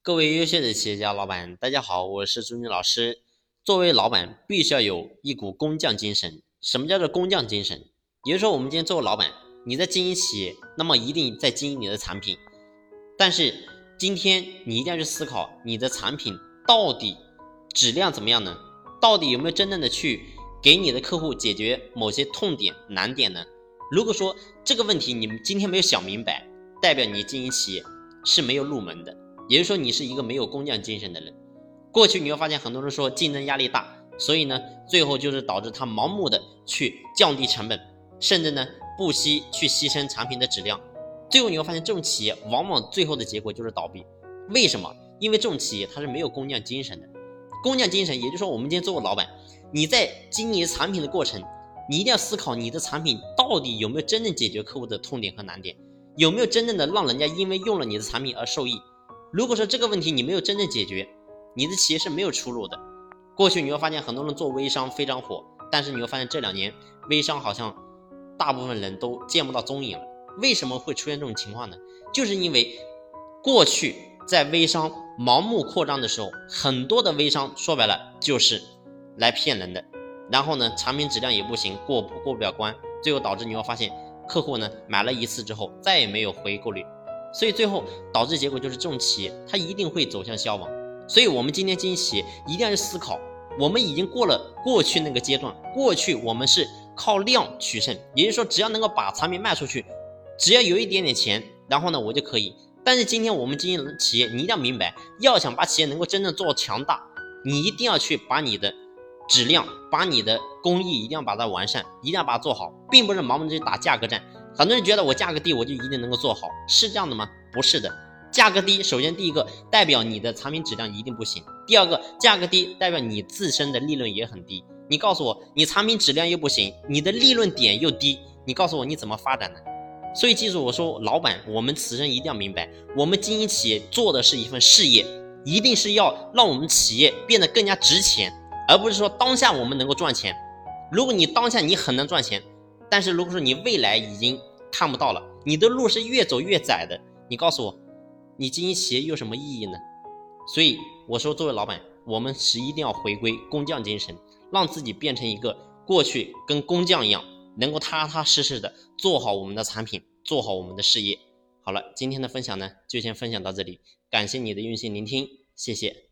各位优秀的企业家老板，大家好，我是朱军老师。作为老板，必须要有一股工匠精神。什么叫做工匠精神？也就是说，我们今天作为老板，你在经营企业，那么一定在经营你的产品。但是今天你一定要去思考，你的产品到底质量怎么样呢？到底有没有真正的去给你的客户解决某些痛点、难点呢？如果说这个问题你们今天没有想明白，代表你经营企业是没有入门的。也就是说，你是一个没有工匠精神的人。过去你会发现，很多人说竞争压力大，所以呢，最后就是导致他盲目的去降低成本，甚至呢不惜去牺牲产品的质量。最后你会发现，这种企业往往最后的结果就是倒闭。为什么？因为这种企业它是没有工匠精神的。工匠精神，也就是说，我们今天作为老板，你在经营产品的过程，你一定要思考你的产品到底有没有真正解决客户的痛点和难点，有没有真正的让人家因为用了你的产品而受益。如果说这个问题你没有真正解决，你的企业是没有出路的。过去你会发现很多人做微商非常火，但是你会发现这两年微商好像大部分人都见不到踪影了。为什么会出现这种情况呢？就是因为过去在微商盲目扩张的时候，很多的微商说白了就是来骗人的，然后呢产品质量也不行，过不过不了关，最后导致你会发现客户呢买了一次之后再也没有回购率。所以最后导致结果就是这种企业它一定会走向消亡。所以我们今天经营企业一定要去思考，我们已经过了过去那个阶段，过去我们是靠量取胜，也就是说只要能够把产品卖出去，只要有一点点钱，然后呢我就可以。但是今天我们经营企业，你一定要明白，要想把企业能够真正做强大，你一定要去把你的质量、把你的工艺一定要把它完善，一定要把它做好，并不是盲目的去打价格战。很多人觉得我价格低，我就一定能够做好，是这样的吗？不是的，价格低，首先第一个代表你的产品质量一定不行；第二个，价格低代表你自身的利润也很低。你告诉我，你产品质量又不行，你的利润点又低，你告诉我你怎么发展呢？所以记住，我说老板，我们此生一定要明白，我们经营企业做的是一份事业，一定是要让我们企业变得更加值钱，而不是说当下我们能够赚钱。如果你当下你很能赚钱，但是如果说你未来已经看不到了，你的路是越走越窄的。你告诉我，你经营企业有什么意义呢？所以我说，作为老板，我们是一定要回归工匠精神，让自己变成一个过去跟工匠一样，能够踏踏实实的做好我们的产品，做好我们的事业。好了，今天的分享呢，就先分享到这里，感谢你的用心聆听，谢谢。